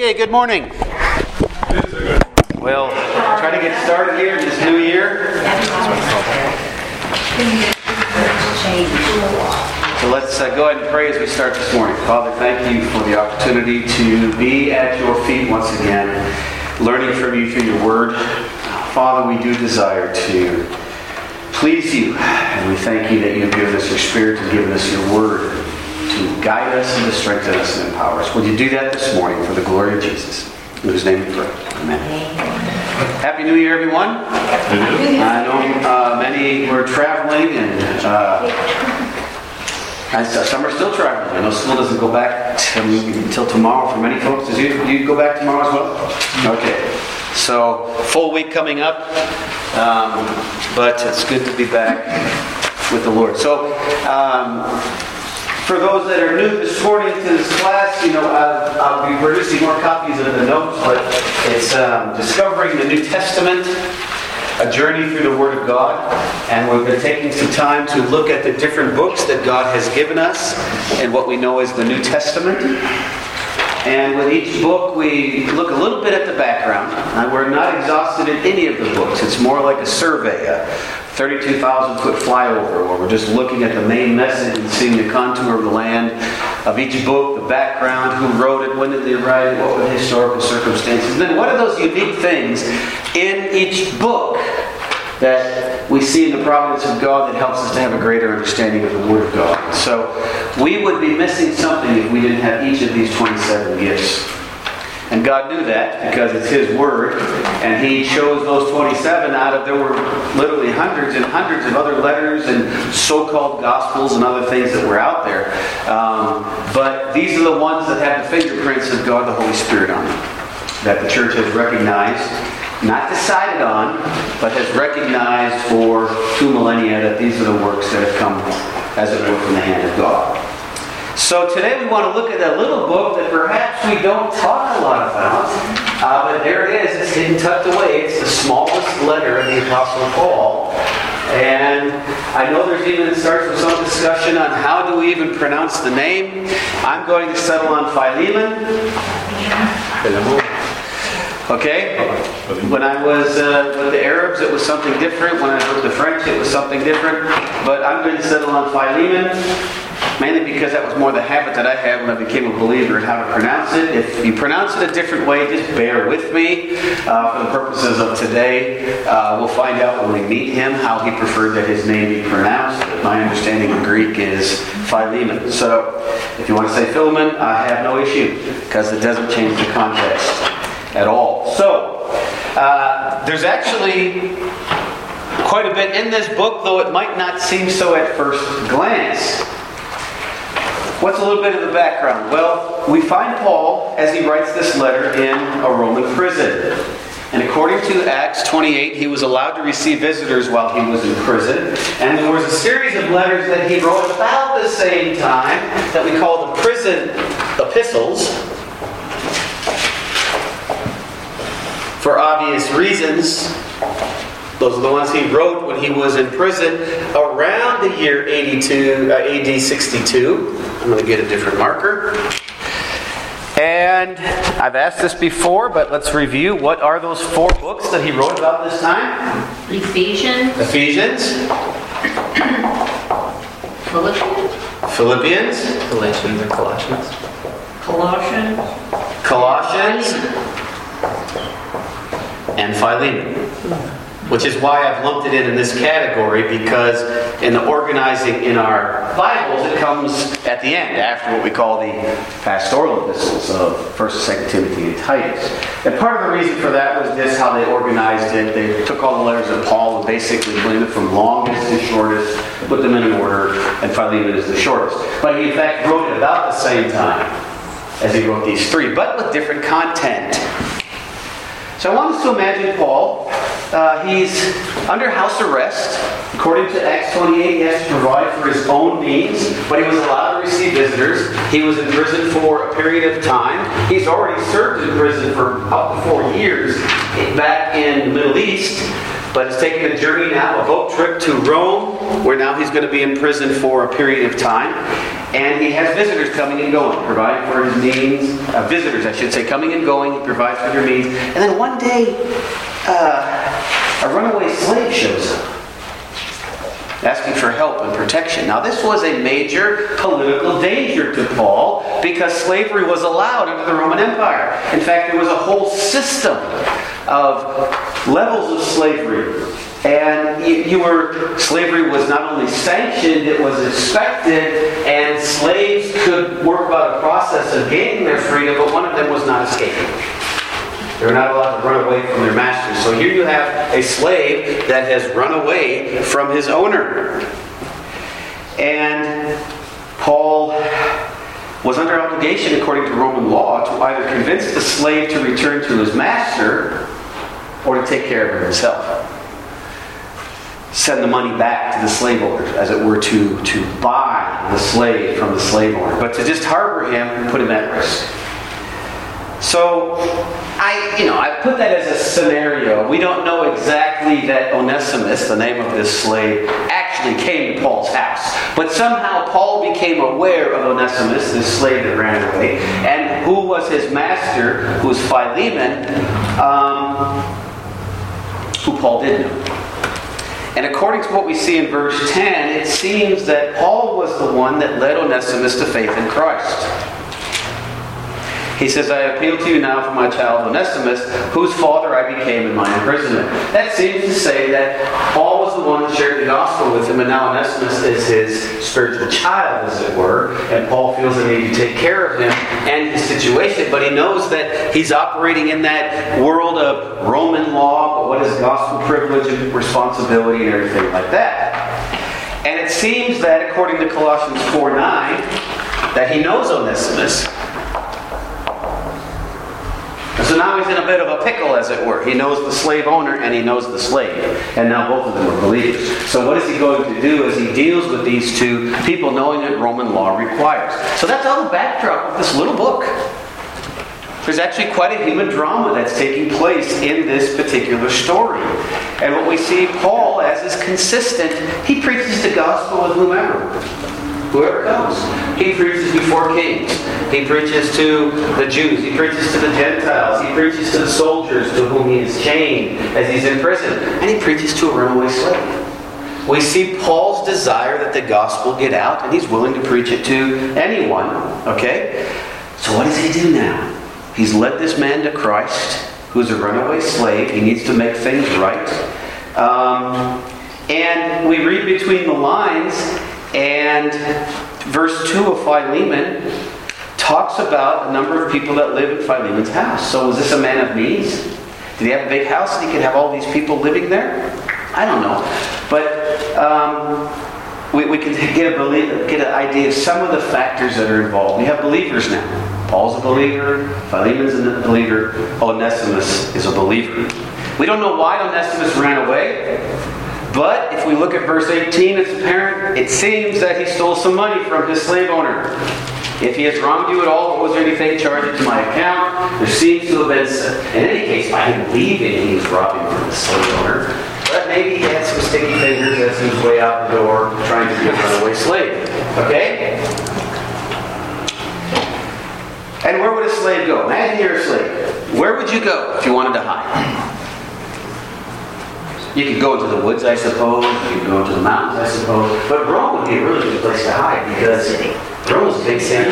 Okay, good morning. We'll try to get started here in this new year. So let's uh, go ahead and pray as we start this morning. Father, thank you for the opportunity to be at your feet once again, learning from you through your word. Father, we do desire to please you, and we thank you that you have given us your spirit and given us your word to guide us and to strengthen us and empower us. Would you do that this morning for the glory of Jesus? In whose name we pray. Amen. Happy New Year, everyone. I know uh, many were traveling and. Uh, and some are still traveling. I know school doesn't go back until tomorrow for many folks. Does you, you go back tomorrow as well? Okay. So, full week coming up. Um, but it's good to be back with the Lord. So, um, for those that are new this morning to this class, you know, I'll, I'll be producing more copies of the notes, but it's um, Discovering the New Testament, a journey through the Word of God. And we've been taking some time to look at the different books that God has given us and what we know as the New Testament. And with each book, we look a little bit at the background. We're not exhausted in any of the books. It's more like a survey, a 32,000 foot flyover, where we're just looking at the main message and seeing the contour of the land of each book, the background, who wrote it, when did they write it, what were the historical circumstances. And then what are those unique things in each book that we see in the providence of God that helps us to have a greater understanding of the Word of God. So we would be missing something if we didn't have each of these 27 gifts. And God knew that because it's His Word, and He chose those 27 out of there were literally hundreds and hundreds of other letters and so-called gospels and other things that were out there. Um, but these are the ones that have the fingerprints of God the Holy Spirit on them, that the church has recognized, not decided on, but has recognized for two millennia that these are the works that have come, as it were, from the hand of God. So today we want to look at a little book that perhaps we don't talk a lot about, uh, but there it is. It's hidden tucked away. It's the smallest letter of the Apostle Paul. And I know there's even, starts with some discussion on how do we even pronounce the name. I'm going to settle on Philemon. Okay? When I was uh, with the Arabs, it was something different. When I was with the French, it was something different. But I'm going to settle on Philemon mainly because that was more the habit that I had when I became a believer in how to pronounce it. If you pronounce it a different way, just bear with me uh, for the purposes of today. Uh, we'll find out when we meet him how he preferred that his name be pronounced. My understanding of Greek is Philemon. So if you want to say Philemon, I have no issue because it doesn't change the context at all. So uh, there's actually quite a bit in this book, though it might not seem so at first glance. What's a little bit of the background? Well, we find Paul as he writes this letter in a Roman prison. And according to Acts 28, he was allowed to receive visitors while he was in prison. And there was a series of letters that he wrote about the same time that we call the prison epistles. For obvious reasons, those are the ones he wrote when he was in prison around the year 82, uh, AD 62. I'm going to get a different marker. And I've asked this before, but let's review. What are those four books that he wrote about this time? Ephesians. Ephesians. Philippians. Philippians. Galatians and Colossians. Colossians. Colossians. And Philemon which is why I've lumped it in in this category because in the organizing in our Bibles, it comes at the end after what we call the pastoral epistles of 1st and 2nd Timothy and Titus. And part of the reason for that was this how they organized it. They took all the letters of Paul and basically blended from longest to shortest, put them in an order, and Philemon is the shortest. But he in fact wrote it about the same time as he wrote these three, but with different content. So I want us to imagine Paul. Uh, he's under house arrest. According to Acts 28, he has to provide for his own needs, but he was allowed to receive visitors. He was in prison for a period of time. He's already served in prison for up to four years back in the Middle East, but is taking a journey now, a boat trip to Rome, where now he's going to be in prison for a period of time. And he has visitors coming and going, providing for his needs. Uh, visitors, I should say, coming and going. He provides for their needs. And then one day, uh, a runaway slave shows up asking for help and protection. Now, this was a major political danger to Paul because slavery was allowed under the Roman Empire. In fact, there was a whole system of levels of slavery. And you, were, slavery was not only sanctioned, it was expected, and slaves could work out a process of gaining their freedom, but one of them was not escaping. They were not allowed to run away from their masters. So here you have a slave that has run away from his owner. And Paul was under obligation, according to Roman law, to either convince the slave to return to his master or to take care of himself. Send the money back to the slave owner, as it were, to, to buy the slave from the slave owner. But to just harbor him put him at risk. So I, you know, I put that as a scenario. We don't know exactly that Onesimus, the name of this slave, actually came to Paul's house. But somehow Paul became aware of Onesimus, this slave that ran away, and who was his master, who was Philemon, um, who Paul did know. And according to what we see in verse 10, it seems that Paul was the one that led Onesimus to faith in Christ. He says, I appeal to you now for my child Onesimus, whose father I became in my imprisonment. That seems to say that Paul was the one that shared the gospel with him, and now Onesimus is his spiritual child, as it were, and Paul feels the need to take care of him and his situation, but he knows that he's operating in that world of Roman law, but what is gospel privilege and responsibility and everything like that. And it seems that, according to Colossians 4 9, that he knows Onesimus so now he's in a bit of a pickle, as it were. He knows the slave owner and he knows the slave. And now both of them are believers. So what is he going to do as he deals with these two people knowing that Roman law requires? So that's all the backdrop of this little book. There's actually quite a human drama that's taking place in this particular story. And what we see Paul, as is consistent, he preaches the gospel with whomever whoever comes. He preaches before kings. He preaches to the Jews. He preaches to the Gentiles. He preaches to the soldiers to whom he is chained as he's in prison. And he preaches to a runaway slave. We see Paul's desire that the gospel get out, and he's willing to preach it to anyone. Okay? So what does he do now? He's led this man to Christ, who's a runaway slave. He needs to make things right. Um, and we read between the lines and verse 2 of Philemon talks about a number of people that live in Philemon's house. So was this a man of means? Did he have a big house and he could have all these people living there? I don't know. But um, we, we can get, a believe, get an idea of some of the factors that are involved. We have believers now. Paul's a believer, Philemon's a believer, Onesimus is a believer. We don't know why Onesimus ran away. But if we look at verse 18, it's apparent, it seems that he stole some money from his slave owner. If he has wronged you at all, was there anything charged to my account? There seems to have been, in any case, by him leaving, he was robbing from the slave owner. But maybe he had some sticky fingers as he was way out the door trying to be a runaway slave. Okay? And where would a slave go? Imagine you're a slave. Where would you go if you wanted to hide? You could go into the woods, I suppose. You could go into the mountains, I suppose. But Rome would be a really good place to hide because Rome was a big city.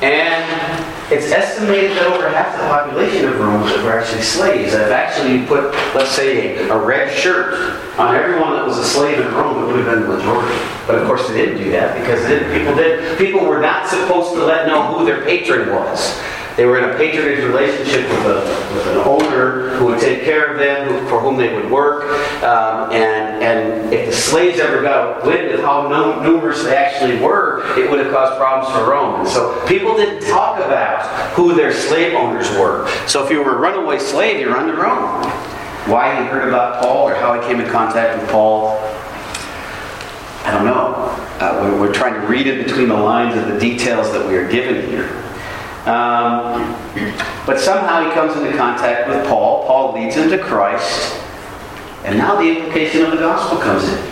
And it's estimated that over half the population of Rome were actually slaves. If actually put, let's say, a, a, red shirt on everyone that was a slave in Rome, it would have been the majority. But of course, they didn't do that because people did. People were not supposed to let know who their patron was. They were in a patronage relationship with, a, with an owner who would take care of them, for whom they would work. Um, and, and if the slaves ever got wind of how numerous they actually were, it would have caused problems for Rome. And so people didn't talk about who their slave owners were. So if you were a runaway slave, you're under Rome. Why he heard about Paul or how he came in contact with Paul, I don't know. Uh, we're, we're trying to read in between the lines of the details that we are given here. Um, but somehow he comes into contact with Paul. Paul leads him to Christ. And now the implication of the gospel comes in.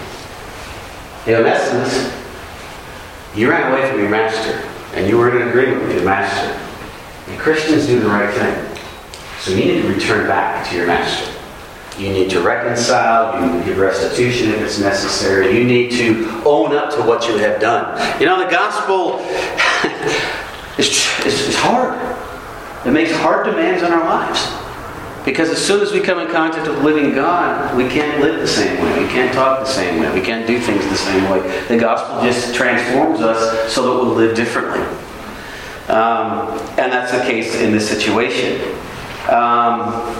Onesimus, You ran away from your master, and you were in agreement with your master. And Christians do the right thing. So you need to return back to your master. You need to reconcile. You need to give restitution if it's necessary. You need to own up to what you have done. You know, the gospel is, is, is hard. It makes hard demands on our lives. Because as soon as we come in contact with living God, we can't live the same way. We can't talk the same way. We can't do things the same way. The gospel just transforms us so that we'll live differently. Um, and that's the case in this situation. Um,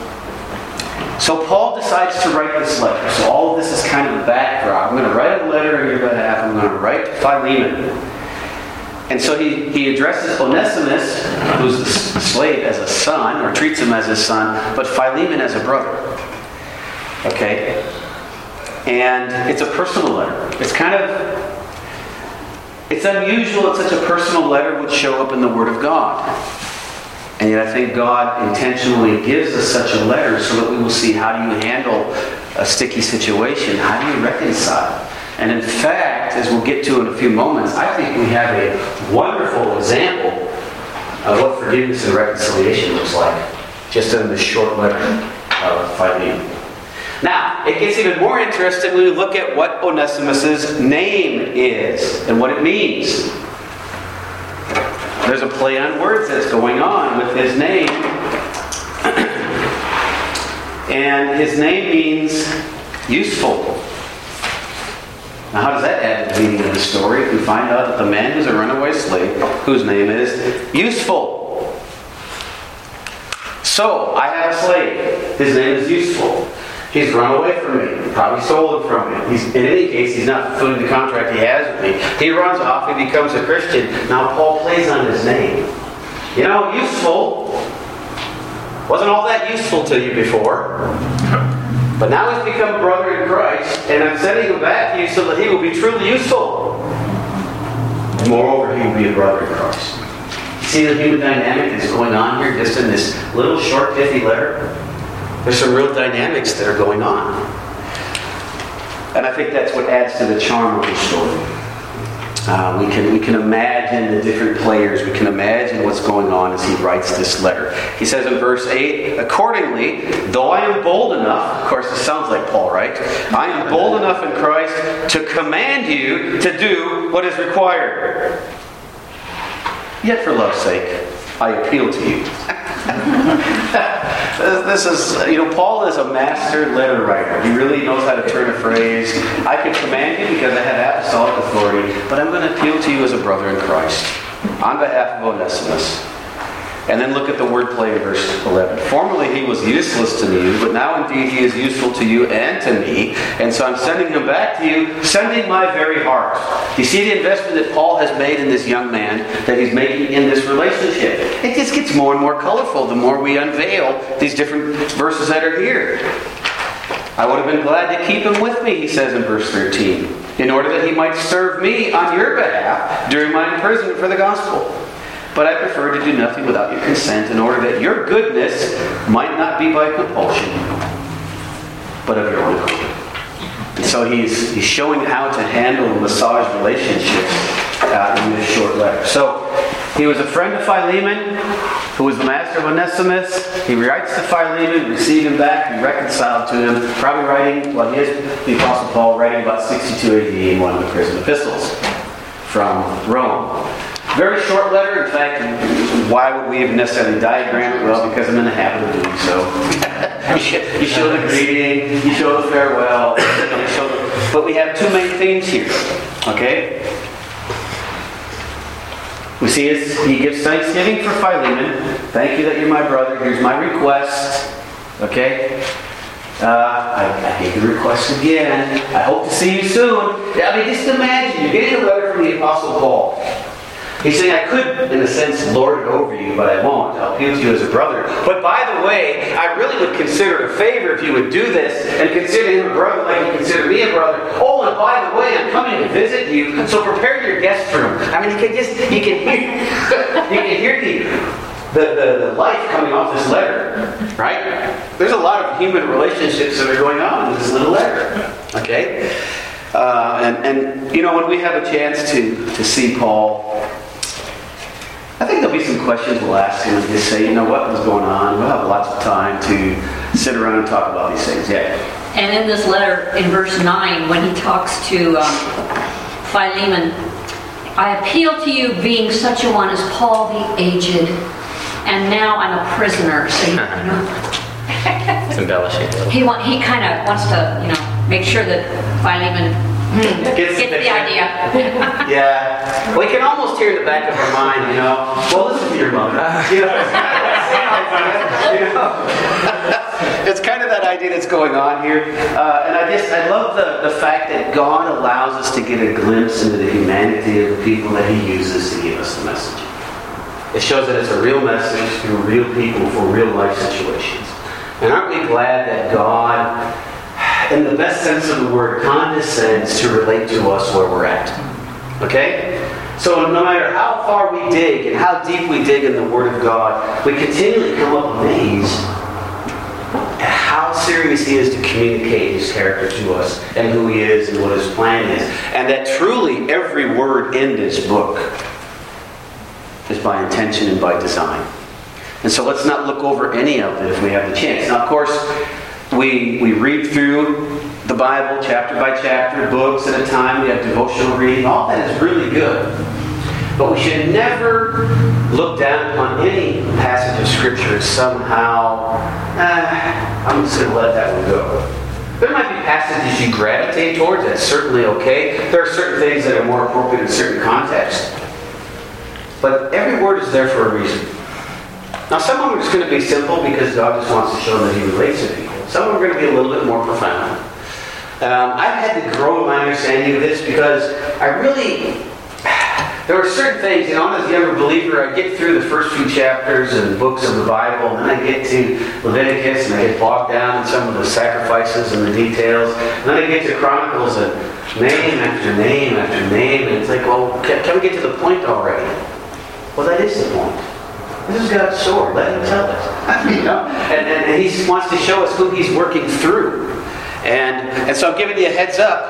so Paul decides to write this letter. So all of this is kind of the backdrop. I'm going to write a letter on your behalf. I'm going to write to Philemon. And so he, he addresses Onesimus, who's the slave, as a son, or treats him as his son, but Philemon as a brother. Okay? And it's a personal letter. It's kind of it's unusual that such a personal letter would show up in the Word of God. And yet I think God intentionally gives us such a letter so that we will see how do you handle a sticky situation? How do you reconcile? And in fact, as we'll get to in a few moments, I think we have a wonderful example of what forgiveness and reconciliation looks like, just in this short letter of Philemon. Now, it gets even more interesting when we look at what Onesimus's name is and what it means. There's a play on words that's going on with his name. and his name means useful. Now, how does that add to the meaning of the story? We find out that the man who's a runaway slave, whose name is useful. So, I have a slave. His name is useful. He's run away from me. Probably stolen from me. He's, in any case, he's not fulfilling the contract he has with me. He runs off. He becomes a Christian. Now, Paul plays on his name. You know, useful wasn't all that useful to you before. But now he's become a brother in Christ, and I'm sending him back to you so that he will be truly useful. And moreover, he will be a brother in Christ. See the human dynamic that's going on here just in this little short, pithy letter? There's some real dynamics that are going on. And I think that's what adds to the charm of the story. Uh, we, can, we can imagine the different players. We can imagine what's going on as he writes this letter. He says in verse 8, Accordingly, though I am bold enough, of course, this sounds like Paul, right? I am bold enough in Christ to command you to do what is required. Yet, for love's sake, I appeal to you. this is, you know, Paul is a master letter writer. He really knows how to turn a phrase. I can command you because I have apostolic authority, but I'm going to appeal to you as a brother in Christ on behalf of Onesimus. And then look at the wordplay in verse 11. Formerly he was useless to you, but now indeed he is useful to you and to me. And so I'm sending him back to you, sending my very heart. You see the investment that Paul has made in this young man, that he's making in this relationship. It just gets more and more colorful the more we unveil these different verses that are here. I would have been glad to keep him with me, he says in verse 13, in order that he might serve me on your behalf during my imprisonment for the gospel. But I prefer to do nothing without your consent in order that your goodness might not be by compulsion, but of your own accord. And so he's, he's showing how to handle massage relationships uh, in this short letter. So he was a friend of Philemon, who was the master of Onesimus. He writes to Philemon, receive him back, be reconciled to him. Probably writing, well, he is the Apostle Paul, writing about 62 AD in one of the prison epistles from Rome. Very short letter. In fact, why would we have necessarily diagrammed it? Well, because I'm in the habit of doing so. you, show, the greeting, you show the farewell, you show the, but we have two main themes here. Okay? We see his, he gives thanksgiving for Philemon. Thank you that you're my brother. Here's my request. Okay? Uh, I, I hate the request again. I hope to see you soon. I mean, just imagine you're getting a letter from the Apostle Paul. He's saying, I could, in a sense, lord it over you, but I won't. I'll appeal to you as a brother. But by the way, I really would consider it a favor if you would do this and consider him a brother like you consider me a brother. Oh, and by the way, I'm coming to visit you, so prepare your guest room. I mean, you can just, you can hear, you can hear the, the, the, the life coming off this letter, right? There's a lot of human relationships that are going on in this little letter, okay? Uh, and, and, you know, when we have a chance to, to see Paul, I think there'll be some questions we'll ask him and just say, you know, what was going on? We'll have lots of time to sit around and talk about these things. Yeah. And in this letter, in verse 9, when he talks to um, Philemon, I appeal to you, being such a one as Paul the aged, and now I'm a prisoner. So, you know, It's embellishing. he want, he kind of wants to, you know, make sure that Philemon Gets the the idea. Yeah. We can almost hear the back of our mind, you know, well, listen to your mother. You know, you know? It's kind of that idea that's going on here. Uh, and I just, I love the, the fact that God allows us to get a glimpse into the humanity of the people that He uses to give us the message. It shows that it's a real message through real people for real life situations. And aren't we glad that God in the best sense of the word, condescends to relate to us where we're at. Okay? So no matter how far we dig and how deep we dig in the Word of God, we continually come up amazed at how serious He is to communicate His character to us and who He is and what His plan is. And that truly every word in this book is by intention and by design. And so let's not look over any of it if we have the chance. Now, of course, we, we read through the Bible chapter by chapter, books at a time. We have devotional reading. All that is really good. But we should never look down upon any passage of Scripture as somehow, ah, I'm just going to let that one go. There might be passages you gravitate towards. That's certainly okay. There are certain things that are more appropriate in certain contexts. But every word is there for a reason. Now, some of them going to be simple because God just wants to show that He relates to people. Some of them are going to be a little bit more profound. Um, I've had to grow my understanding of this because I really, there were certain things, you know, as a younger believer, I get through the first few chapters and books of the Bible, and then I get to Leviticus, and I get bogged down in some of the sacrifices and the details. And then I get to Chronicles, and name after name after name, and it's like, well, can, can we get to the point already? Well, that is the point. This is God's sword. Let him tell it. you know? and, and, and he wants to show us who he's working through. And, and so I'm giving you a heads up.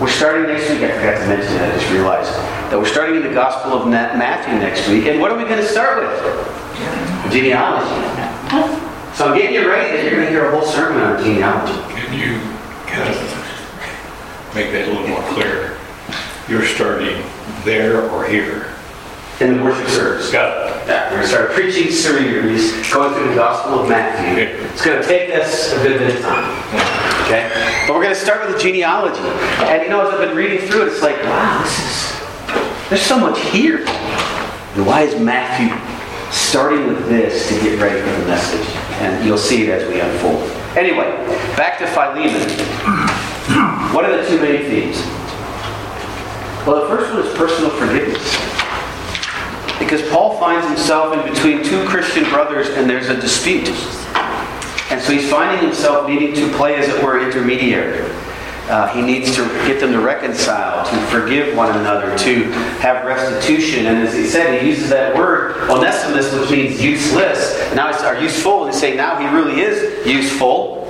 We're starting next week. I forgot to mention that. I just realized that we're starting in the Gospel of Matthew next week. And what are we going to start with? Genealogy. So I'm getting you ready that you're going to hear a whole sermon on genealogy. Can you kind of make that a little more clear? You're starting there or here? In the worship service. Got it. Yeah, we're going to start preaching series going through the Gospel of Matthew. It's going to take us a good bit of time. Okay? But we're going to start with the genealogy. And you know, as I've been reading through it, it's like, wow, this is, there's so much here. And why is Matthew starting with this to get ready for the message? And you'll see it as we unfold. Anyway, back to Philemon. What are the two main themes? Well, the first one is personal forgiveness. Because Paul finds himself in between two Christian brothers and there's a dispute. And so he's finding himself needing to play, as it were, intermediary. Uh, he needs to get them to reconcile, to forgive one another, to have restitution. And as he said, he uses that word, onesimus, which means useless. Now it's are useful. And they say now he really is useful,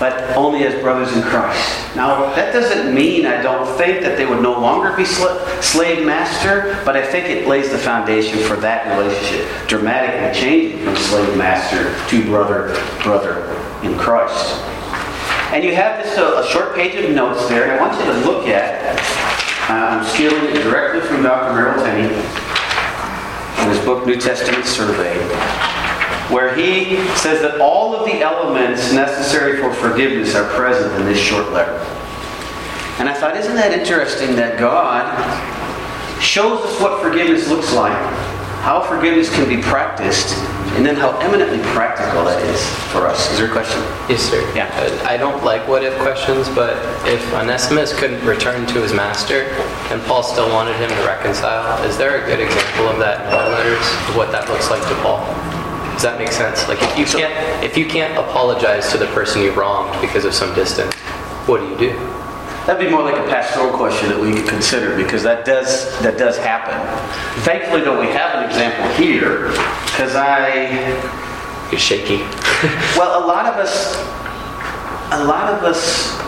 but only as brothers in Christ. Now, that doesn't mean, I don't think, that they would no longer be sl- slave master, but I think it lays the foundation for that relationship, dramatically changing from slave master to brother, brother in Christ. And you have this uh, a short page of notes there, I want you to look at. Uh, I'm stealing it directly from Dr. Merrill Tenney in his book New Testament Survey, where he says that all of the elements necessary for forgiveness are present in this short letter. And I thought, isn't that interesting that God shows us what forgiveness looks like, how forgiveness can be practiced, and then how eminently practical that is for us. Is there a question? Yes, sir. Yeah. I don't like what if questions, but if Onesimus couldn't return to his master and Paul still wanted him to reconcile, is there a good example of that in our letters, of what that looks like to Paul? Does that make sense? Like if you can't if you can't apologize to the person you wronged because of some distance, what do you do? That'd be more like a pastoral question that we could consider because that does that does happen. Thankfully, though, we have an example here because I You're shaky. Well, a lot of us, a lot of us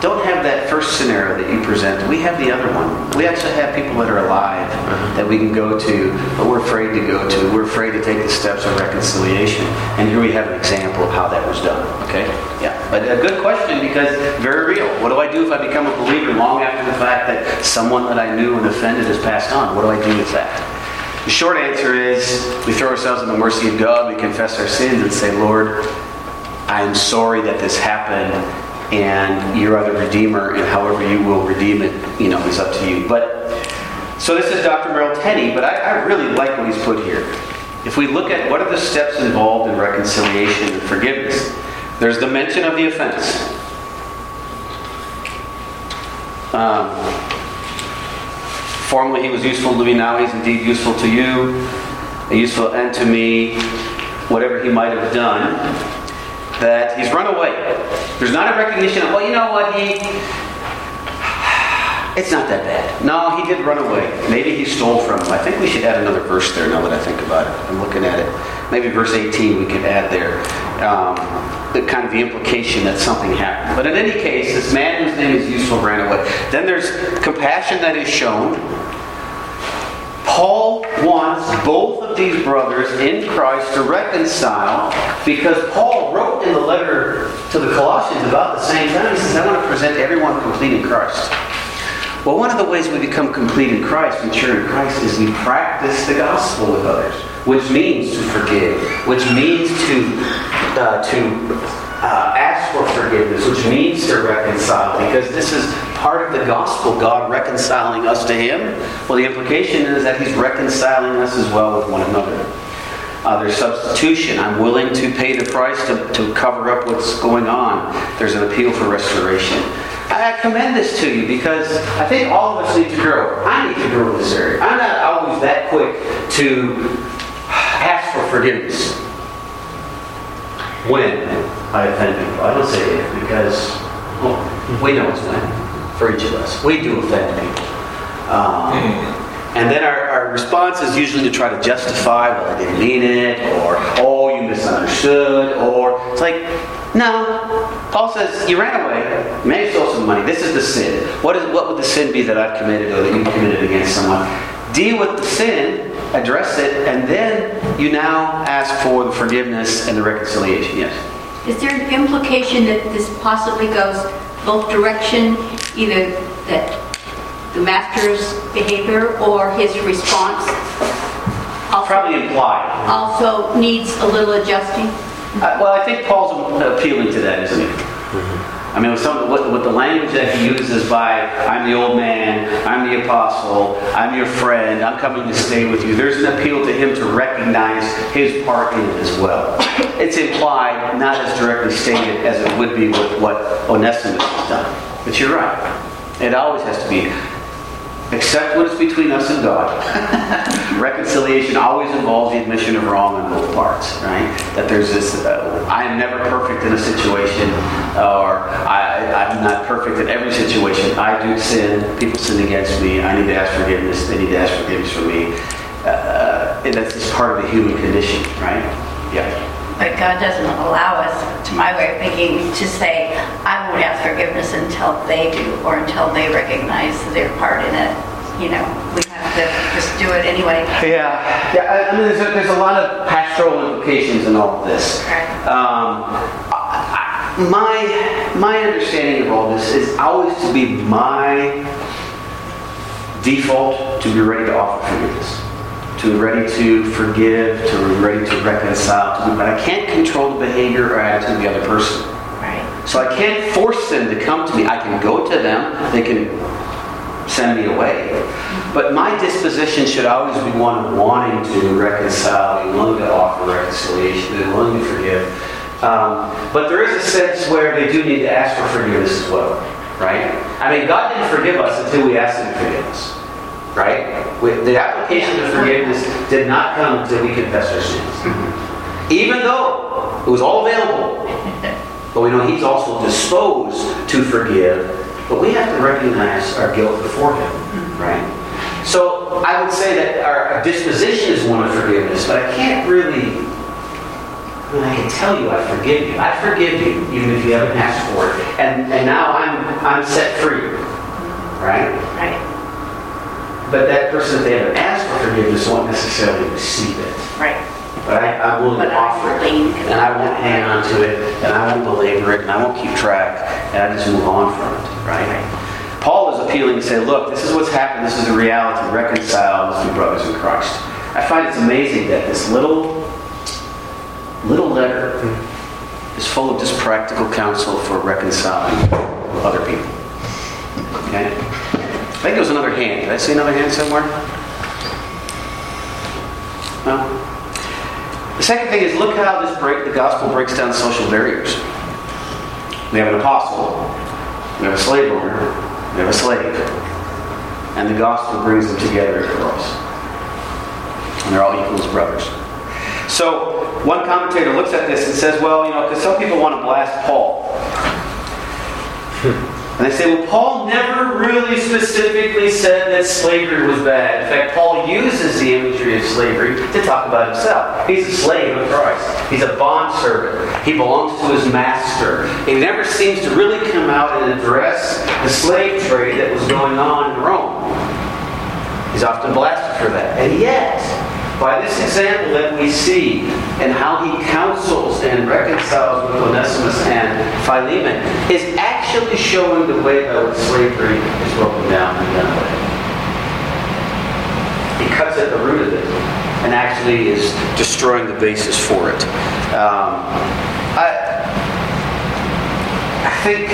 don't have that first scenario that you present. We have the other one. We actually have people that are alive uh-huh. that we can go to, but we're afraid to go to. We're afraid to take the steps of reconciliation. And here we have an example of how that was done. Okay? Yeah. But a good question because very real. What do I do if I become a believer long after the fact that someone that I knew and offended has passed on? What do I do with that? The short answer is we throw ourselves in the mercy of God, we confess our sins, and say, Lord, I'm sorry that this happened, and you are the Redeemer, and however you will redeem it, you know, is up to you. But so this is Dr. Merrill Tenney, but I, I really like what he's put here. If we look at what are the steps involved in reconciliation and forgiveness, there's the mention of the offense. Um, formerly he was useful to me, now he's indeed useful to you, a useful and to me, whatever he might have done, that he's run away. There's not a recognition of, well, you know what, he. It's not that bad. No, he did run away. Maybe he stole from him. I think we should add another verse there now that I think about it. I'm looking at it. Maybe verse 18 we could add there. Um, the kind of the implication that something happened. But in any case, this man whose name is useful ran away. Then there's compassion that is shown. Paul wants both of these brothers in Christ to reconcile because Paul wrote in the letter to the Colossians about the same time. He says, I want to present everyone complete in Christ. Well, one of the ways we become complete in Christ, mature in Christ, is we practice the gospel with others, which means to forgive, which means to uh, to uh, ask for forgiveness, which means to reconcile, because this is part of the gospel, God reconciling us to Him. Well, the implication is that He's reconciling us as well with one another. Uh, there's substitution. I'm willing to pay the price to, to cover up what's going on. There's an appeal for restoration. I commend this to you because I think all of us need to grow. I need to grow in this area. I'm not always that quick to ask for forgiveness when I offend people. I don't say if because well, we know it's when for each of us. We do offend people. Um, and then our, our response is usually to try to justify, well, I didn't mean it, or, oh, you misunderstood, or it's like, no. Paul says, you ran away, you may have stole some money. This is the sin. What, is, what would the sin be that I've committed or that you committed against someone? Deal with the sin, address it, and then you now ask for the forgiveness and the reconciliation. Yes? Is there an implication that this possibly goes both direction, either that the master's behavior or his response also, Probably implied. also needs a little adjusting? Uh, well, I think Paul's appealing to that, isn't he? I mean, with, some, with, with the language that he uses by, I'm the old man, I'm the apostle, I'm your friend, I'm coming to stay with you, there's an appeal to him to recognize his part in it as well. It's implied, not as directly stated as it would be with what Onesimus has done. But you're right. It always has to be accept what is between us and God. Reconciliation always involves the admission of wrong on both parts, right? That there's this, uh, I am never perfect in a situation, or I, I'm not perfect in every situation. I do sin, people sin against me, I need to ask forgiveness, they need to ask forgiveness from me. Uh, and that's just part of the human condition, right? Yeah. But God doesn't allow us, to my way of thinking, to say, I won't ask forgiveness until they do, or until they recognize their part in it. You know, we have to just do it anyway. Yeah, yeah. I, mean, there's a, there's a lot of pastoral implications in all of this. Right. Um, I, I- my my understanding of all this is always to be my default to be ready to offer forgiveness, to be ready to forgive, to be ready to reconcile. To, but I can't control the behavior or attitude of the other person. Right. So I can't force them to come to me. I can go to them. They can send me away. But my disposition should always be one of wanting to reconcile, being willing to offer reconciliation, being willing to forgive. Um, but there is a sense where they do need to ask for forgiveness as well, right? I mean, God didn't forgive us until we asked Him to forgive us, right? The application of forgiveness did not come until we confessed our sins. Even though it was all available, but we know He's also disposed to forgive, but we have to recognize our guilt before Him, right? So I would say that our, disposition is one of forgiveness, but I can't really And I can tell you I forgive you. I forgive you even if you haven't asked for it. And, and now I'm, I'm set free. Right? Right, But that person, if they haven't asked for forgiveness, won't necessarily receive it. right. But I, I'm willing But to I offer it. And I won't hang on to it, and I won't belabor it, and I won't keep track, and I just move on from it, right? Paul is appealing to say, look, this is what's happened, this is the reality, reconcile as two brothers in Christ. I find it's amazing that this little, little letter hmm. is full of just practical counsel for reconciling other people. Okay? I think it was another hand. Did I see another hand somewhere? No? The second thing is look how this break the gospel breaks down social barriers. We have an apostle, we have a slave owner, we have a slave, and the gospel brings them together at the cross. And they're all equal as brothers. So one commentator looks at this and says, well, you know, because some people want to blast Paul. And they say, well, Paul never really specifically said that slavery was bad. In fact, Paul uses the imagery of slavery to talk about himself. He's a slave of Christ. He's a bondservant. He belongs to his master. He never seems to really come out and address the slave trade that was going on in Rome. He's often blasted for that. And yet, by this example that we see and how he counsels and reconciles with Onesimus Philemon is actually showing the way by which slavery is broken down and done away. He cuts at the root of it and actually is destroying the basis for it. Um, I, I think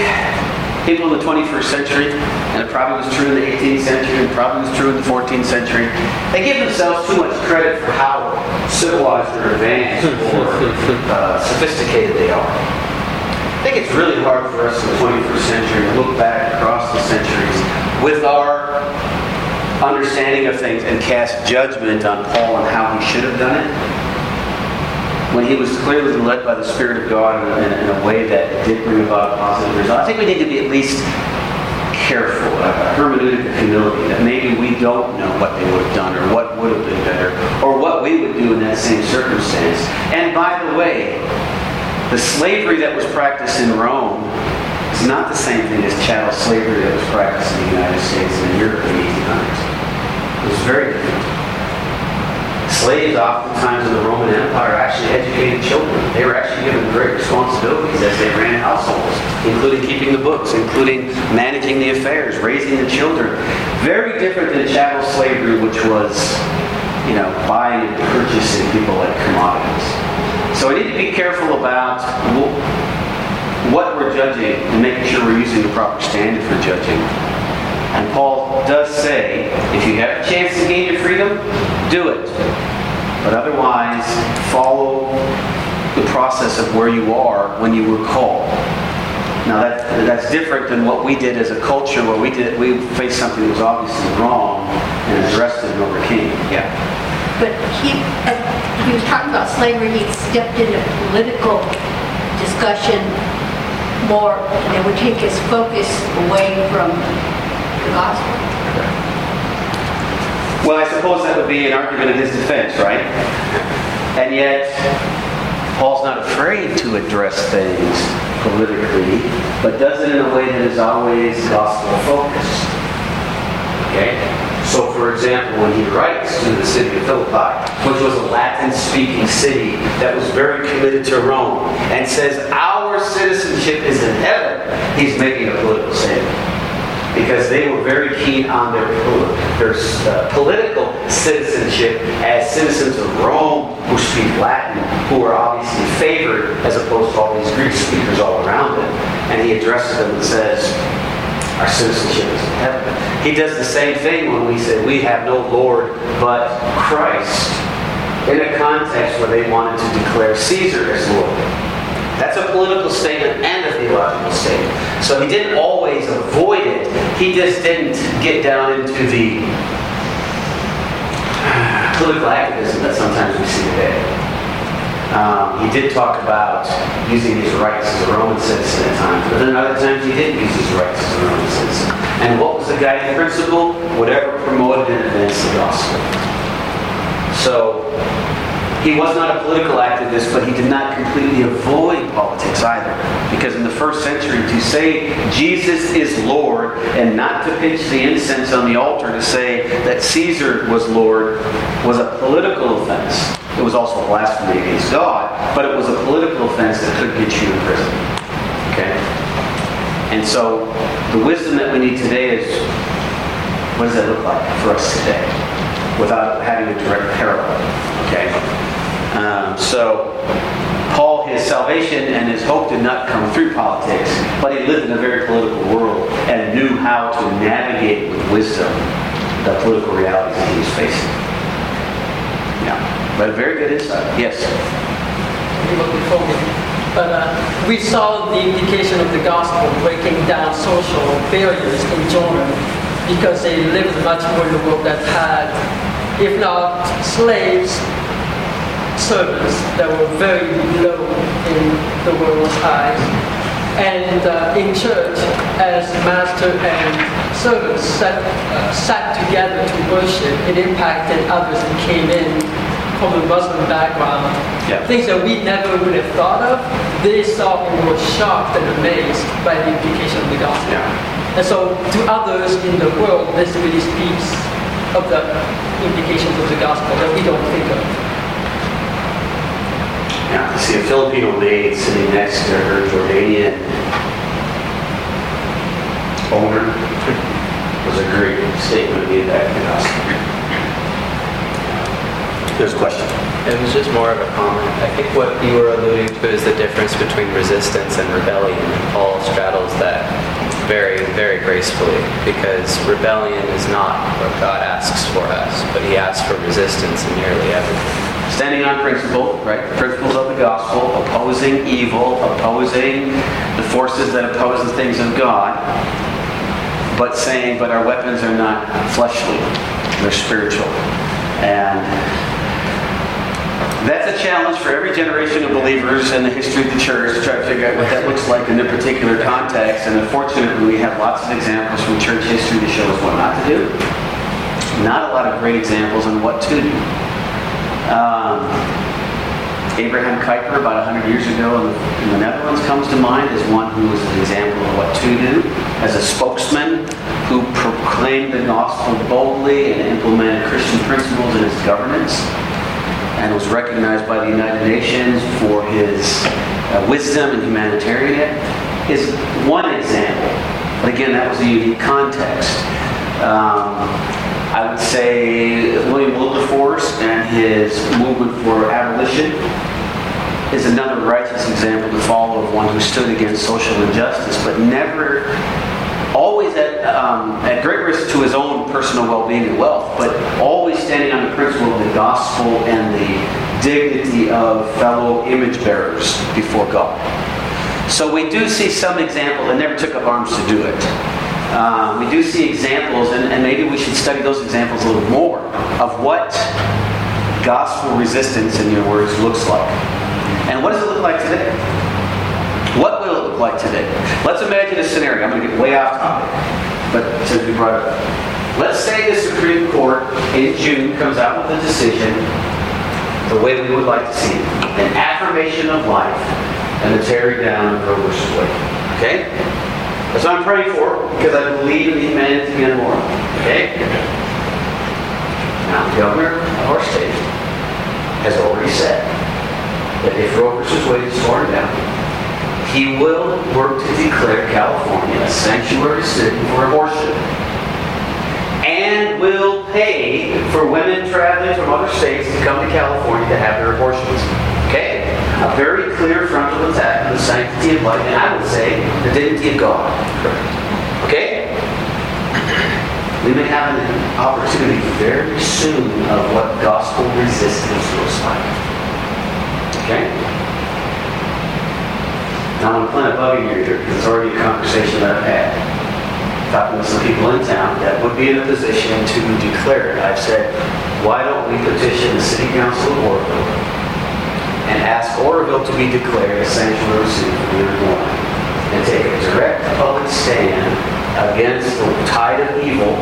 people in the 21st century, and it probably was true in the 18th century, and probably was true in the 14th century, they give themselves too much credit for how civilized or advanced or uh, sophisticated they are. I think it's really hard for us in the 21st century to look back across the centuries with our understanding of things and cast judgment on Paul and how he should have done it when he was clearly led by the Spirit of God in, in, a way that did bring about a positive result. I think we need to be at least careful, a hermeneutic humility, that maybe we don't know what they would have done or what would have been better or what we would do in that same circumstance. And by the way, the slavery that was practiced in Rome is not the same thing as chattel slavery that was practiced in the United States and Europe in the 1800s. It was very different. Slaves, oftentimes in the Roman Empire, actually educated children. They were actually given great responsibilities as they ran households, including keeping the books, including managing the affairs, raising the children. Very different than chattel slavery, which was, you know, buying and purchasing people like commodities. So we need to be careful about what we're judging and making sure we're using the proper standard for judging. And Paul does say, if you have a chance to gain your freedom, do it. But otherwise, follow the process of where you are when you were called. Now that, that's different than what we did as a culture where we did we faced something that was obviously wrong and addressed it and overcame. Yeah. But he, he was talking about slavery, he stepped into political discussion more, that would take his focus away from the gospel. Well, I suppose that would be an argument in his defense, right? And yet, Paul's not afraid to address things politically, but does it in a way that is always gospel focused. Okay? So, for example, when he writes to the city of Philippi, which was a Latin speaking city that was very committed to Rome, and says, Our citizenship is in heaven, he's making a political statement because they were very keen on their, their uh, political citizenship as citizens of Rome who speak Latin, who are obviously favored as opposed to all these Greek speakers all around them. And he addresses them and says, our citizenship is in heaven. He does the same thing when we say we have no Lord but Christ in a context where they wanted to declare Caesar as Lord. That's a political statement and a theological statement. So he didn't always avoid it. He just didn't get down into the political activism that sometimes we see today. Um, he did talk about using his rights as a Roman citizen at times, but then other times he didn't use his rights as a Roman citizen. And what was the guiding principle? Whatever promoted and advanced the gospel. So He was not a political activist, but he did not completely avoid politics either. Because in the first century, to say Jesus is Lord and not to pitch the incense on the altar to say that Caesar was Lord was a political offense. It was also blasphemy against God, but it was a political offense that could get you in prison. Okay? And so the wisdom that we need today is what does that look like for us today without having a direct parallel? Okay? Um, so, Paul, his salvation and his hope did not come through politics, but he lived in a very political world and knew how to navigate with wisdom the political realities that he was facing. Yeah, but a very good insight. Yes. People before me. But uh, we saw the indication of the gospel breaking down social barriers in Jordan because they lived much more in a world that had, if not slaves, servants that were very low in the world's eyes. And uh, in church, as master and servants sat, uh, sat together to worship, it impacted others and came in from a Muslim background. Yeah. Things that we never would have thought of, they saw and were shocked and amazed by the implication of the gospel. Yeah. And so to others in the world, this really speaks of the implications of the gospel that we don't think of. Yeah, to see a Filipino maid sitting next to her Jordanian owner was a great statement of the impact of the gospel. There's a question. It was just more of a comment. I think what you were alluding to is the difference between resistance and rebellion. Paul straddles that very, very gracefully because rebellion is not what God asks for us, but he asks for resistance in nearly everything. Standing on principle, right? Principles of the gospel, opposing evil, opposing the forces that oppose the things of God, but saying, but our weapons are not fleshly, they're spiritual. And that's a challenge for every generation of believers in the history of the church to try to figure out what that looks like in their particular context. And unfortunately, we have lots of examples from church history to show us what not to do. Not a lot of great examples on what to do. Um, Abraham Kuyper, about 100 years ago in the, in the Netherlands, comes to mind as one who was an example of what to do, as a spokesman who proclaimed the gospel boldly and implemented Christian principles in his governance, and was recognized by the United Nations for his uh, wisdom and humanitarian, is one example. But again, that was a unique context. Um, I would say William Wilberforce and his movement for abolition is another righteous example to follow of one who stood against social injustice, but never, always at, um, at great risk to his own personal well-being and wealth, but always standing on the principle of the gospel and the dignity of fellow image bearers before God. So we do see some example that never took up arms to do it. Uh, we do see examples, and, and maybe we should study those examples a little more of what gospel resistance, in your words, looks like. And what does it look like today? What will like today? Let's imagine a scenario. I'm going to get way off topic, but since we brought it up. Let's say the Supreme Court in June comes out with a decision the way we would like to see it an affirmation of life and the tearing down of Roe versus Wade. Okay? That's what I'm praying for because I believe in the humanity and moral. Okay? Now, the governor of our state has already said that if Roe versus Wade is torn down, he will work to declare California a sanctuary city for abortion and will pay for women traveling from other states to come to California to have their abortions. Okay? A very clear frontal attack on the sanctity of life, and I would say the dignity of God. Okay? We may have an opportunity very soon of what gospel resistance looks like. Okay? Now I'm playing a bug in your ear because it's already a conversation that I've had. Talking with some people in town that would be in a position to declare it. I've said, why don't we petition the City Council of Oroville and ask Oroville to be declared a sanctuary city for the born and take a direct public stand against the tide of evil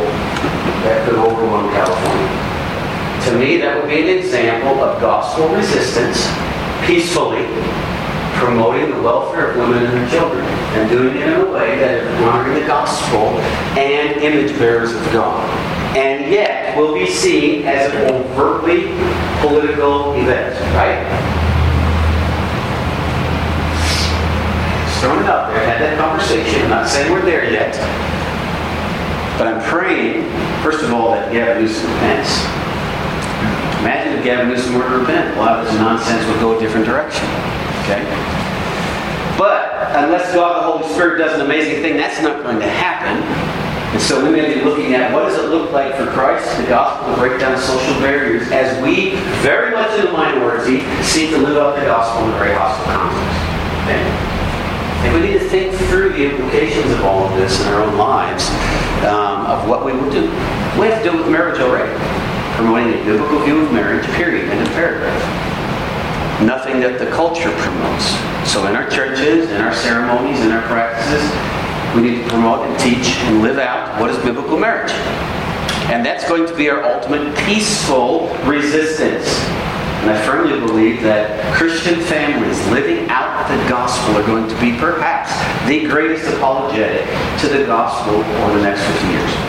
that could overwhelm California. To me, that would be an example of gospel resistance, peacefully promoting the welfare of women and their children, and doing it in a way that is honoring the gospel and image bearers of God. And yet will be seen as an overtly political event, right? Just throwing it out there, had that conversation. I'm not saying we're there yet. But I'm praying, first of all, that Gavin Newsom repents. Imagine if Gavin Newsom were to repent. A lot of this nonsense would go a different direction. Okay? But unless God the Holy Spirit does an amazing thing, that's not going to happen. And so we may be looking at what does it look like for Christ, the gospel, to break down social barriers as we, very much in the minority, seek to live out the gospel in a very hostile context. Okay? And we need to think through the implications of all of this in our own lives, um, of what we will do. We have to do with marriage already. Promoting a biblical view of marriage, period, end of paragraph nothing that the culture promotes. So in our churches, in our ceremonies, in our practices, we need to promote and teach and live out what is biblical marriage. And that's going to be our ultimate peaceful resistance. And I firmly believe that Christian families living out the gospel are going to be perhaps the greatest apologetic to the gospel over the next 50 years.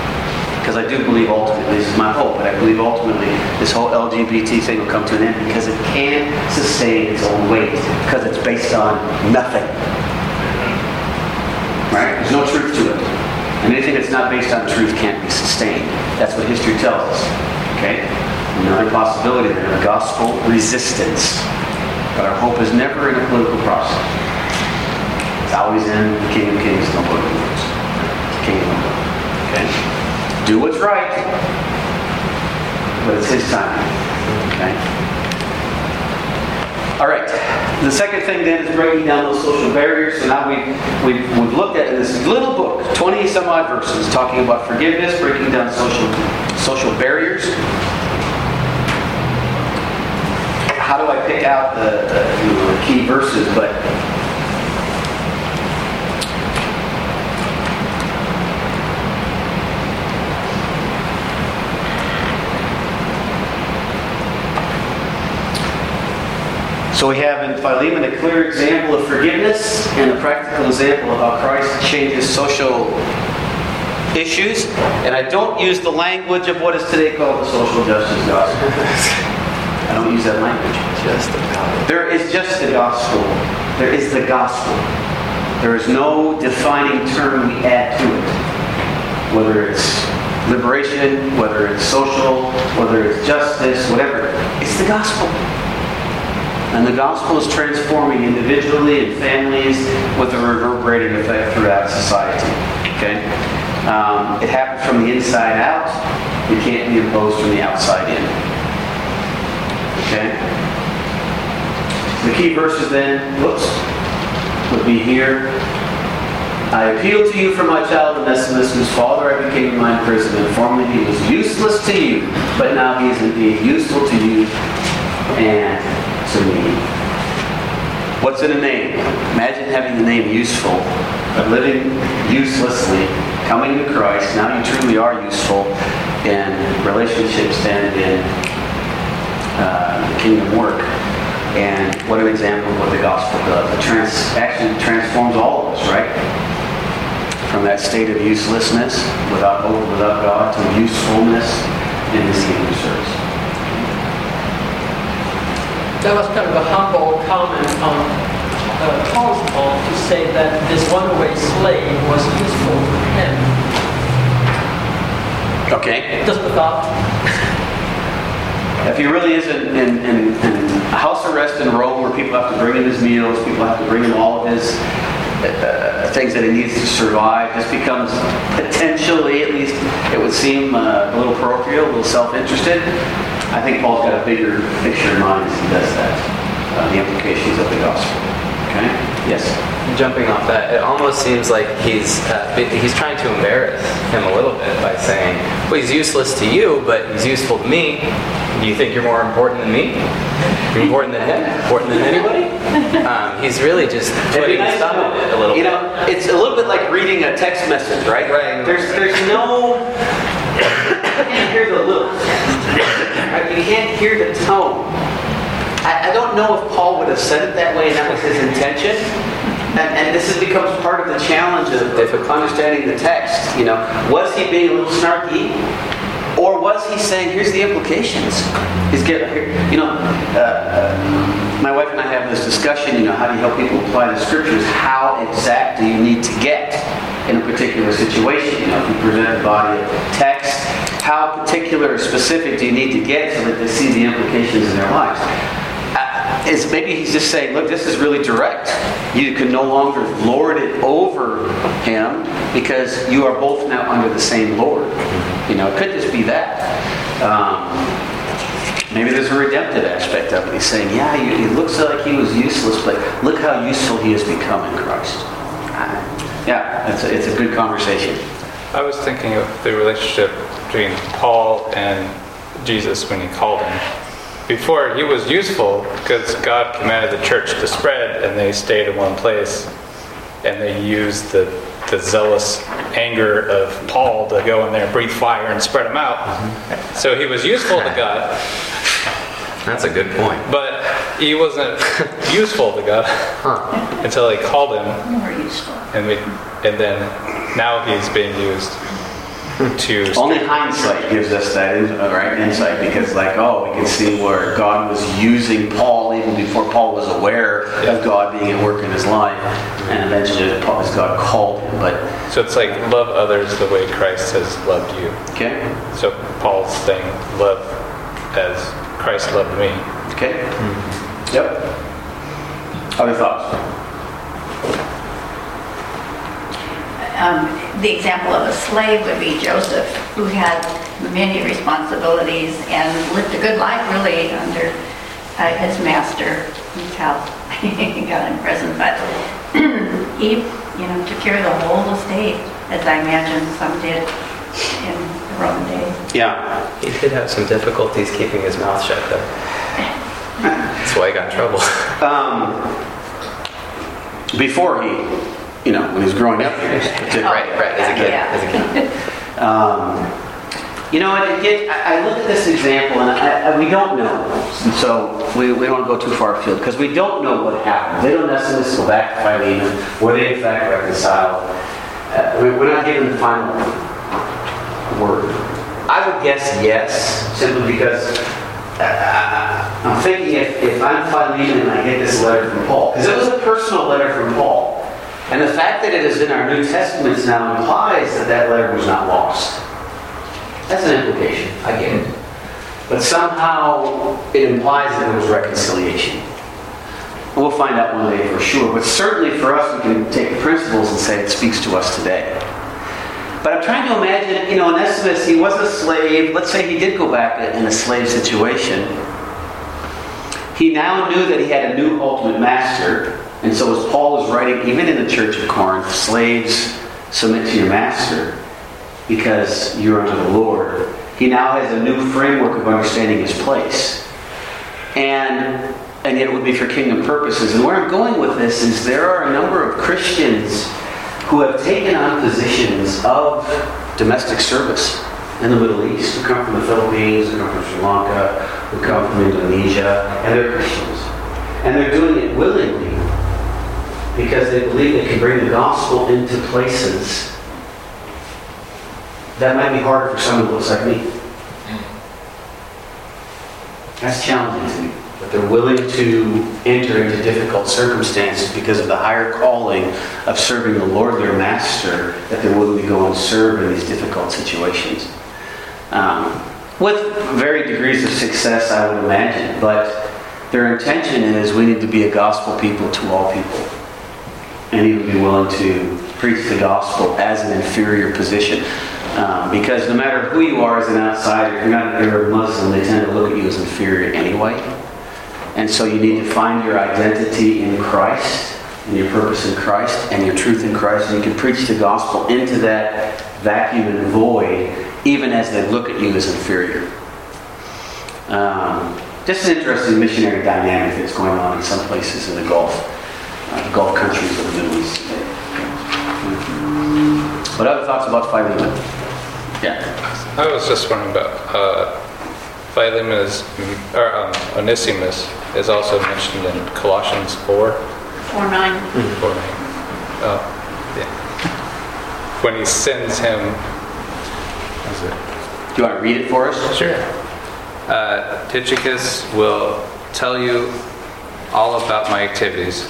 Because I do believe ultimately, this is my hope, but I believe ultimately this whole LGBT thing will come to an end because it can't sustain its own weight because it's based on nothing. Right? There's no truth to it. And anything that's not based on truth can't be sustained. That's what history tells us. Okay? Another possibility there, gospel resistance. But our hope is never in a political process. It's always in the King of Kings and the Lord of Lords. King of Okay? Do what's right. But it's his time. Okay? All right. The second thing then is breaking down those social barriers. So now we, we've, we've looked at this little book, 20 some odd verses, talking about forgiveness, breaking down social, social barriers. How do I pick out the, the, the key verses? But So we have in Philemon a clear example of forgiveness and a practical example of how Christ changes social issues. And I don't use the language of what is today called the social justice gospel. I don't use that language. Just about. There is just the gospel. There is the gospel. There is no defining term we add to it. Whether it's liberation, whether it's social, whether it's justice, whatever. It's the gospel. And the gospel is transforming individually and families with a reverberating effect throughout society. Okay? Um, it happens from the inside out. It can't be imposed from the outside in. Okay? The key verses then, whoops, would be here. I appeal to you for my child Onesimus, whose father I became in my imprisonment. Formerly he was useless to you, but now he is indeed useful to you and to me. What's in a name? Imagine having the name useful, but living uselessly, coming to Christ. Now you truly are useful in relationships and in uh, the kingdom work. And what an example of what the gospel does. It trans- actually transforms all of us, right? From that state of uselessness, without hope, without God, to usefulness in His kingdom service. That was kind of a humble comment on uh, Paul's part to say that this runaway slave was useful for him. Okay. Just a thought. If he really is in, in, in, in house arrest in Rome where people have to bring him his meals, people have to bring him all of his uh, things that he needs to survive, this becomes potentially, at least it would seem, uh, a little parochial, a little self-interested. I think Paul's got a bigger picture in mind as he does that, uh, the implications of the gospel. Okay? Yes? Jumping off that, it almost seems like he's uh, he's trying to embarrass him a little bit by saying, "Well, he's useless to you, but he's useful to me. Do you think you're more important than me? You're important than him? Important than anybody?" Um, he's really just putting his thumb in it a little You bit. know, it's a little bit like reading a text message, right? Right. There's there's no. You can't hear little. you can't hear the tone. I, I don't know if Paul would have said it that way and that was his intention. And, and this has becomes part of the challenge of, of understanding the text. You know, was he being a little snarky? Or was he saying, here's the implications? He's getting, you know, uh, uh, my wife and I have this discussion, you know, how do you help people apply the scriptures? How exact do you need to get in a particular situation? You know, if you present a body of text, how particular or specific do you need to get so that they see the implications in their lives? Uh, is maybe he's just saying, look, this is really direct. You can no longer lord it over him because you are both now under the same Lord. You know, it could just be that. Um, maybe there's a redemptive aspect of it. He's saying, yeah, he, looks like he was useless, but look how useful he has become in Christ. Uh, yeah, it's a, it's a good conversation. I was thinking of the relationship between Paul and Jesus when he called him. Before, he was useful because God commanded the church to spread, and they stayed in one place, and they used the, the zealous anger of Paul to go in there and breathe fire and spread them out. So he was useful to God, That's a good point. but he wasn't useful to God until he called him, More useful. and we, and then now he's being used to Only hindsight gives us that in- uh, right insight because, like, oh, we can see where God was using Paul even before Paul was aware of God being at work in his life, and eventually, Paul- as God called him. But So it's like love others the way Christ has loved you. okay, So Paul's saying love as Christ loved me. okay, yep. Other thoughts? Um, the example of a slave would be Joseph, who had many responsibilities and lived a good life really under uh, his master until he got in prison. But he, you know, took care of the whole estate, as I imagine some did in the Roman days. Yeah. He did have some difficulties keeping his mouth shut, though. That's why he got in trouble. Um, before he, you know, when he was growing up here. right, right, as a kid. Yeah. As a kid. Um, you know, and again, I I look at this example and I, I, we don't know. And so we, we don't want to go too far afield because we don't know what happened. They don't necessarily go back to Philemon. Were they in fact reconciled? Uh, we- we're not given the final word. I would guess yes, simply because uh, I'm thinking if, if I'm Philemon and I get this letter from Paul, because it was a personal letter from Paul, and the fact that it is in our New Testaments now implies that that letter was not lost. That's an implication. I get it. But somehow it implies that there was reconciliation. We'll find out one day for sure. But certainly for us, we can take the principles and say it speaks to us today. But I'm trying to imagine, you know, Onesimus, he was a slave. Let's say he did go back in a slave situation. He now knew that he had a new ultimate master. And so as Paul is writing, even in the church of Corinth, slaves submit to your master because you're under the Lord. He now has a new framework of understanding his place. And and yet it would be for kingdom purposes. And where I'm going with this is there are a number of Christians who have taken on positions of domestic service in the Middle East, who come from the Philippines, who come from Sri Lanka, who come from Indonesia, and they're Christians. And they're doing it willingly because they believe they can bring the gospel into places that might be harder for someone who looks like me. That's challenging to me. But they're willing to enter into difficult circumstances because of the higher calling of serving the Lord, their master, that they're willing to go and serve in these difficult situations. Um, with varied degrees of success, I would imagine, but their intention is we need to be a gospel people to all people. And even be willing to preach the gospel as an inferior position. Um, because no matter who you are as an outsider, if you're not Arab Muslim, they tend to look at you as inferior anyway. And so you need to find your identity in Christ, and your purpose in Christ, and your truth in Christ, and you can preach the gospel into that vacuum and void, even as they look at you as inferior. Um, just an interesting missionary dynamic that's going on in some places in the Gulf, Gulf countries of the Middle East. What other thoughts about Philemon? Yeah. I was just wondering about uh, Philemon is, or um, Onesimus is also mentioned in Colossians 4. 4 9. Four nine. Oh, yeah. When he sends him. Is it? Do you want to read it for us? Sure. Uh, Tychicus will tell you all about my activities.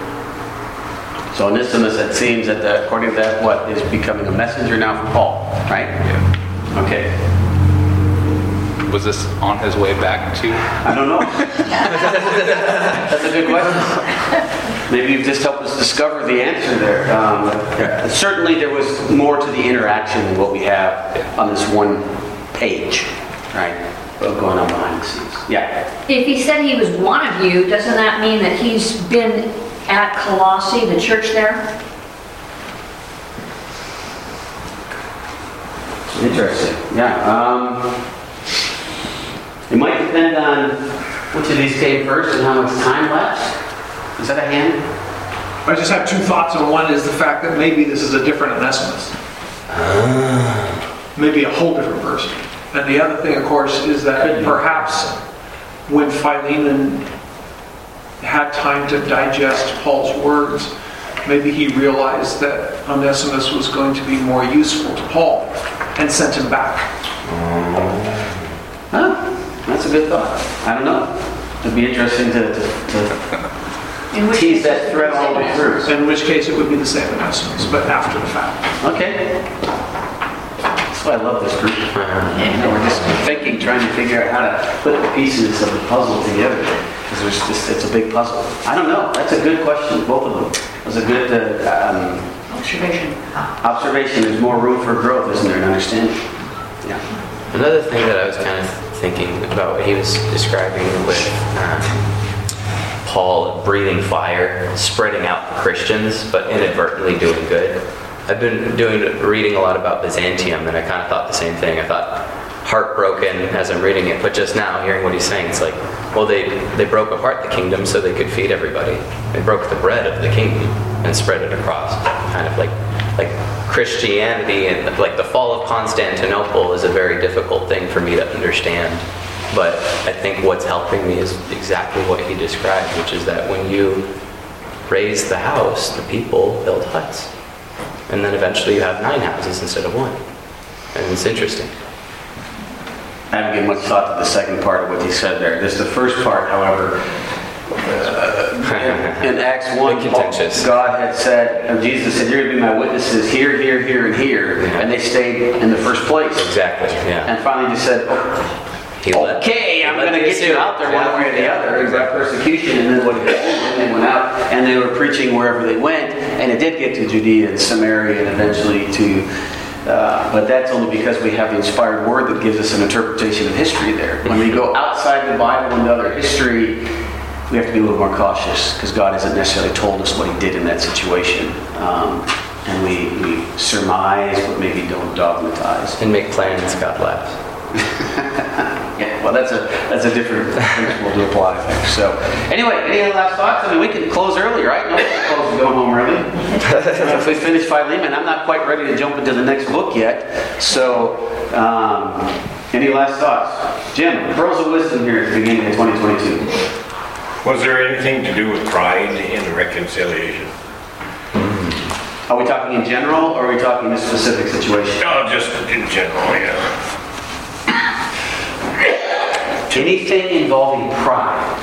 So Onesimus, it seems that the, according to that, what is becoming a messenger now for Paul, right? Yeah. Okay. Was this on his way back to? I don't know. That's a good question. Maybe you've just helped us discover the answer there. Um, yeah. Certainly, there was more to the interaction than what we have on this one page, right? Going on behind the scenes. Yeah. If he said he was one of you, doesn't that mean that he's been at Colossae, the church there? Interesting. Yeah. Um, it might depend on which of these came first and how much time left. Is that a hand? I just have two thoughts on one is the fact that maybe this is a different Onesimus. Maybe a whole different person. And the other thing, of course, is that perhaps when Philemon had time to digest Paul's words, maybe he realized that Onesimus was going to be more useful to Paul and sent him back. Oh. Huh? That's a good thought. I don't know. It'd be interesting to, to, to In which tease that thread all the way through. In which case it would be the same Onesimus, but after the fact. Okay. That's why I love this group. You know, we're just thinking, trying to figure out how to put the pieces of the puzzle together. Because there's just, it's a big puzzle. I don't know. That's a good question, both of them. It was a good uh, um, Observation. observation. There's more room for growth, isn't there, in understanding? Yeah. Another thing that I was kind of thinking about what he was describing with um, Paul breathing fire, spreading out the Christians, but inadvertently doing good. I've been doing reading a lot about Byzantium, and I kind of thought the same thing. I thought heartbroken as I'm reading it, but just now hearing what he's saying, it's like, well, they they broke apart the kingdom so they could feed everybody. They broke the bread of the kingdom and spread it across, kind of like like Christianity and like the fall of Constantinople is a very difficult thing for me to understand. But I think what's helping me is exactly what he described, which is that when you raze the house, the people build huts. And then eventually you have nine houses instead of one. And it's interesting. I haven't given much thought to the second part of what he said there. This the first part, however. uh, in Acts 1, Bit contentious. God had said, and Jesus said, You're going to be my witnesses here, here, here, and here. Yeah. And they stayed in the first place. Exactly, yeah. And finally just said, "Oh, let- Okay, he I'm going to get you out there Yeah. one way or the other. That persecution, and then what and they went out, and they were preaching wherever they went, and it did get to Judea and Samaria, and eventually to. Uh, but that's only because we have the inspired word that gives us an interpretation of history there. When we go outside the Bible and other history, we have to be a little more cautious because God hasn't necessarily told us what He did in that situation. Um, and we, we surmise, but maybe don't dogmatize. And make plans, God laughs. Well, that's a that's a different principle to apply. I think. So, anyway, any other last thoughts? I mean, we can close early, right? No supposed to go home early. if we finish Philemon, I'm not quite ready to jump into the next book yet. So, um, any last thoughts? Jim, pearls of wisdom here at the beginning of 2022. Was there anything to do with pride in the reconciliation? Are we talking in general, or are we talking in a specific situation? No, just in general, yeah. Anything involving pride.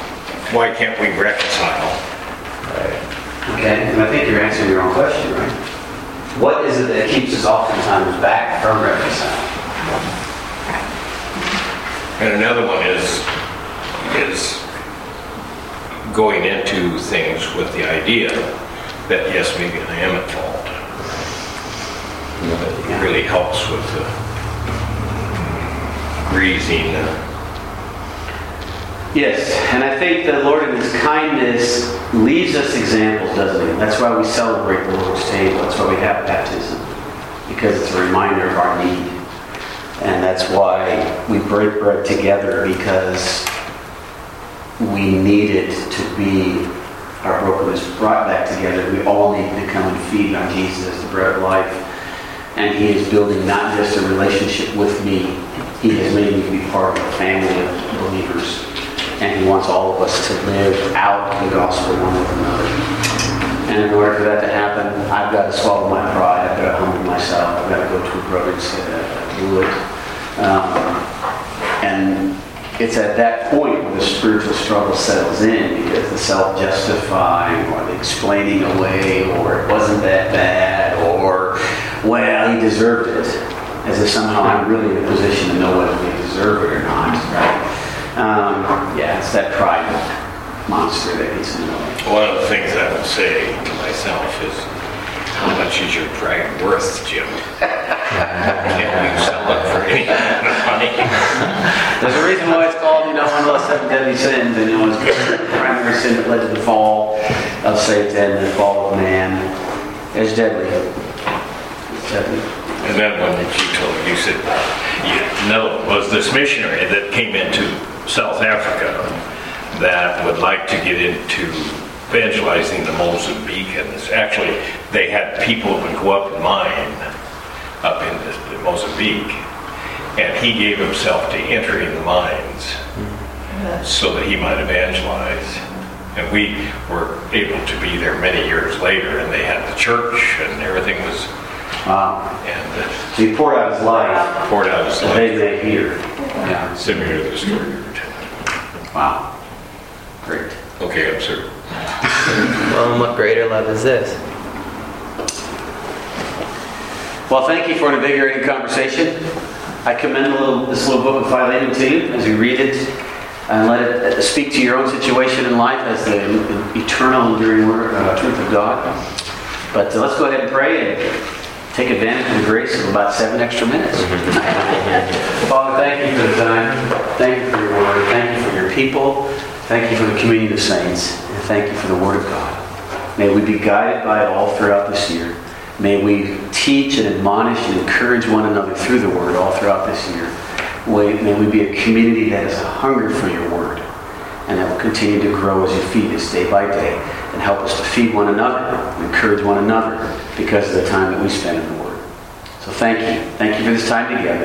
Why can't we reconcile? Okay, and I think you're answering your own question, right? What is it that keeps us oftentimes back from reconciling? And another one is, is going into things with the idea that, yes, maybe I am at fault. It really helps with the greasing, uh, Yes, and I think the Lord in His kindness leaves us examples, doesn't he? That's why we celebrate the Lord's table. That's why we have baptism, because it's a reminder of our need. And that's why we break bread together, because we needed to be our brokenness brought back together. We all need to come and feed on Jesus the bread of life. And he is building not just a relationship with me, he has made me be part of a family of believers. And he wants all of us to live out the gospel one with another. And in order for that to happen, I've got to swallow my pride. I've got to humble myself. I've got to go to a brother and say that I do it. Um, and it's at that point where the spiritual struggle settles in because the self-justifying or the explaining away or it wasn't that bad or, well, he deserved it. As if somehow I'm really in a position to know whether we deserve it or not, right? Um, yeah, it's that pride monster that gets in the way. One of the things I would say to myself is, how much is your pride worth, Jim? Can you sell it for any amount of money? There's a reason why it's called, you know, one of the seven deadly sins, and you know, it's the primary sin that led to the fall of Satan and the fall of man. It's deadly. It's deadly. And then when you told, you said, you know, was this missionary that came into South Africa that would like to get into evangelizing the Mozambicans. Actually, they had people who would go up and mine up in the- the Mozambique, and he gave himself to entering the mines so that he might evangelize. And we were able to be there many years later, and they had the church, and everything was, Wow. and uh, So he poured out his life, poured out his that they life. may hear. Yeah. Similar to the story you were telling. Wow. Great. Okay, I'm sorry. Well, and what greater love is this? Well, thank you for an invigorating conversation. I commend the little, this little book of Philemon to you as you read it and let it uh, speak to your own situation in life as the eternal, enduring word, uh, truth of God. But uh, let's go ahead and pray and take advantage of the grace of about seven extra minutes. Father, thank you for the time. Thank you for your word. Thank you for people. Thank you for the communion of saints. And thank you for the word of God. May we be guided by it all throughout this year. May we teach and admonish and encourage one another through the word all throughout this year. May we be a community that has a hunger for your word and that will continue to grow as you feed us day by day and help us to feed one another encourage one another because of the time that we spend in the word. So thank you. Thank you for this time together.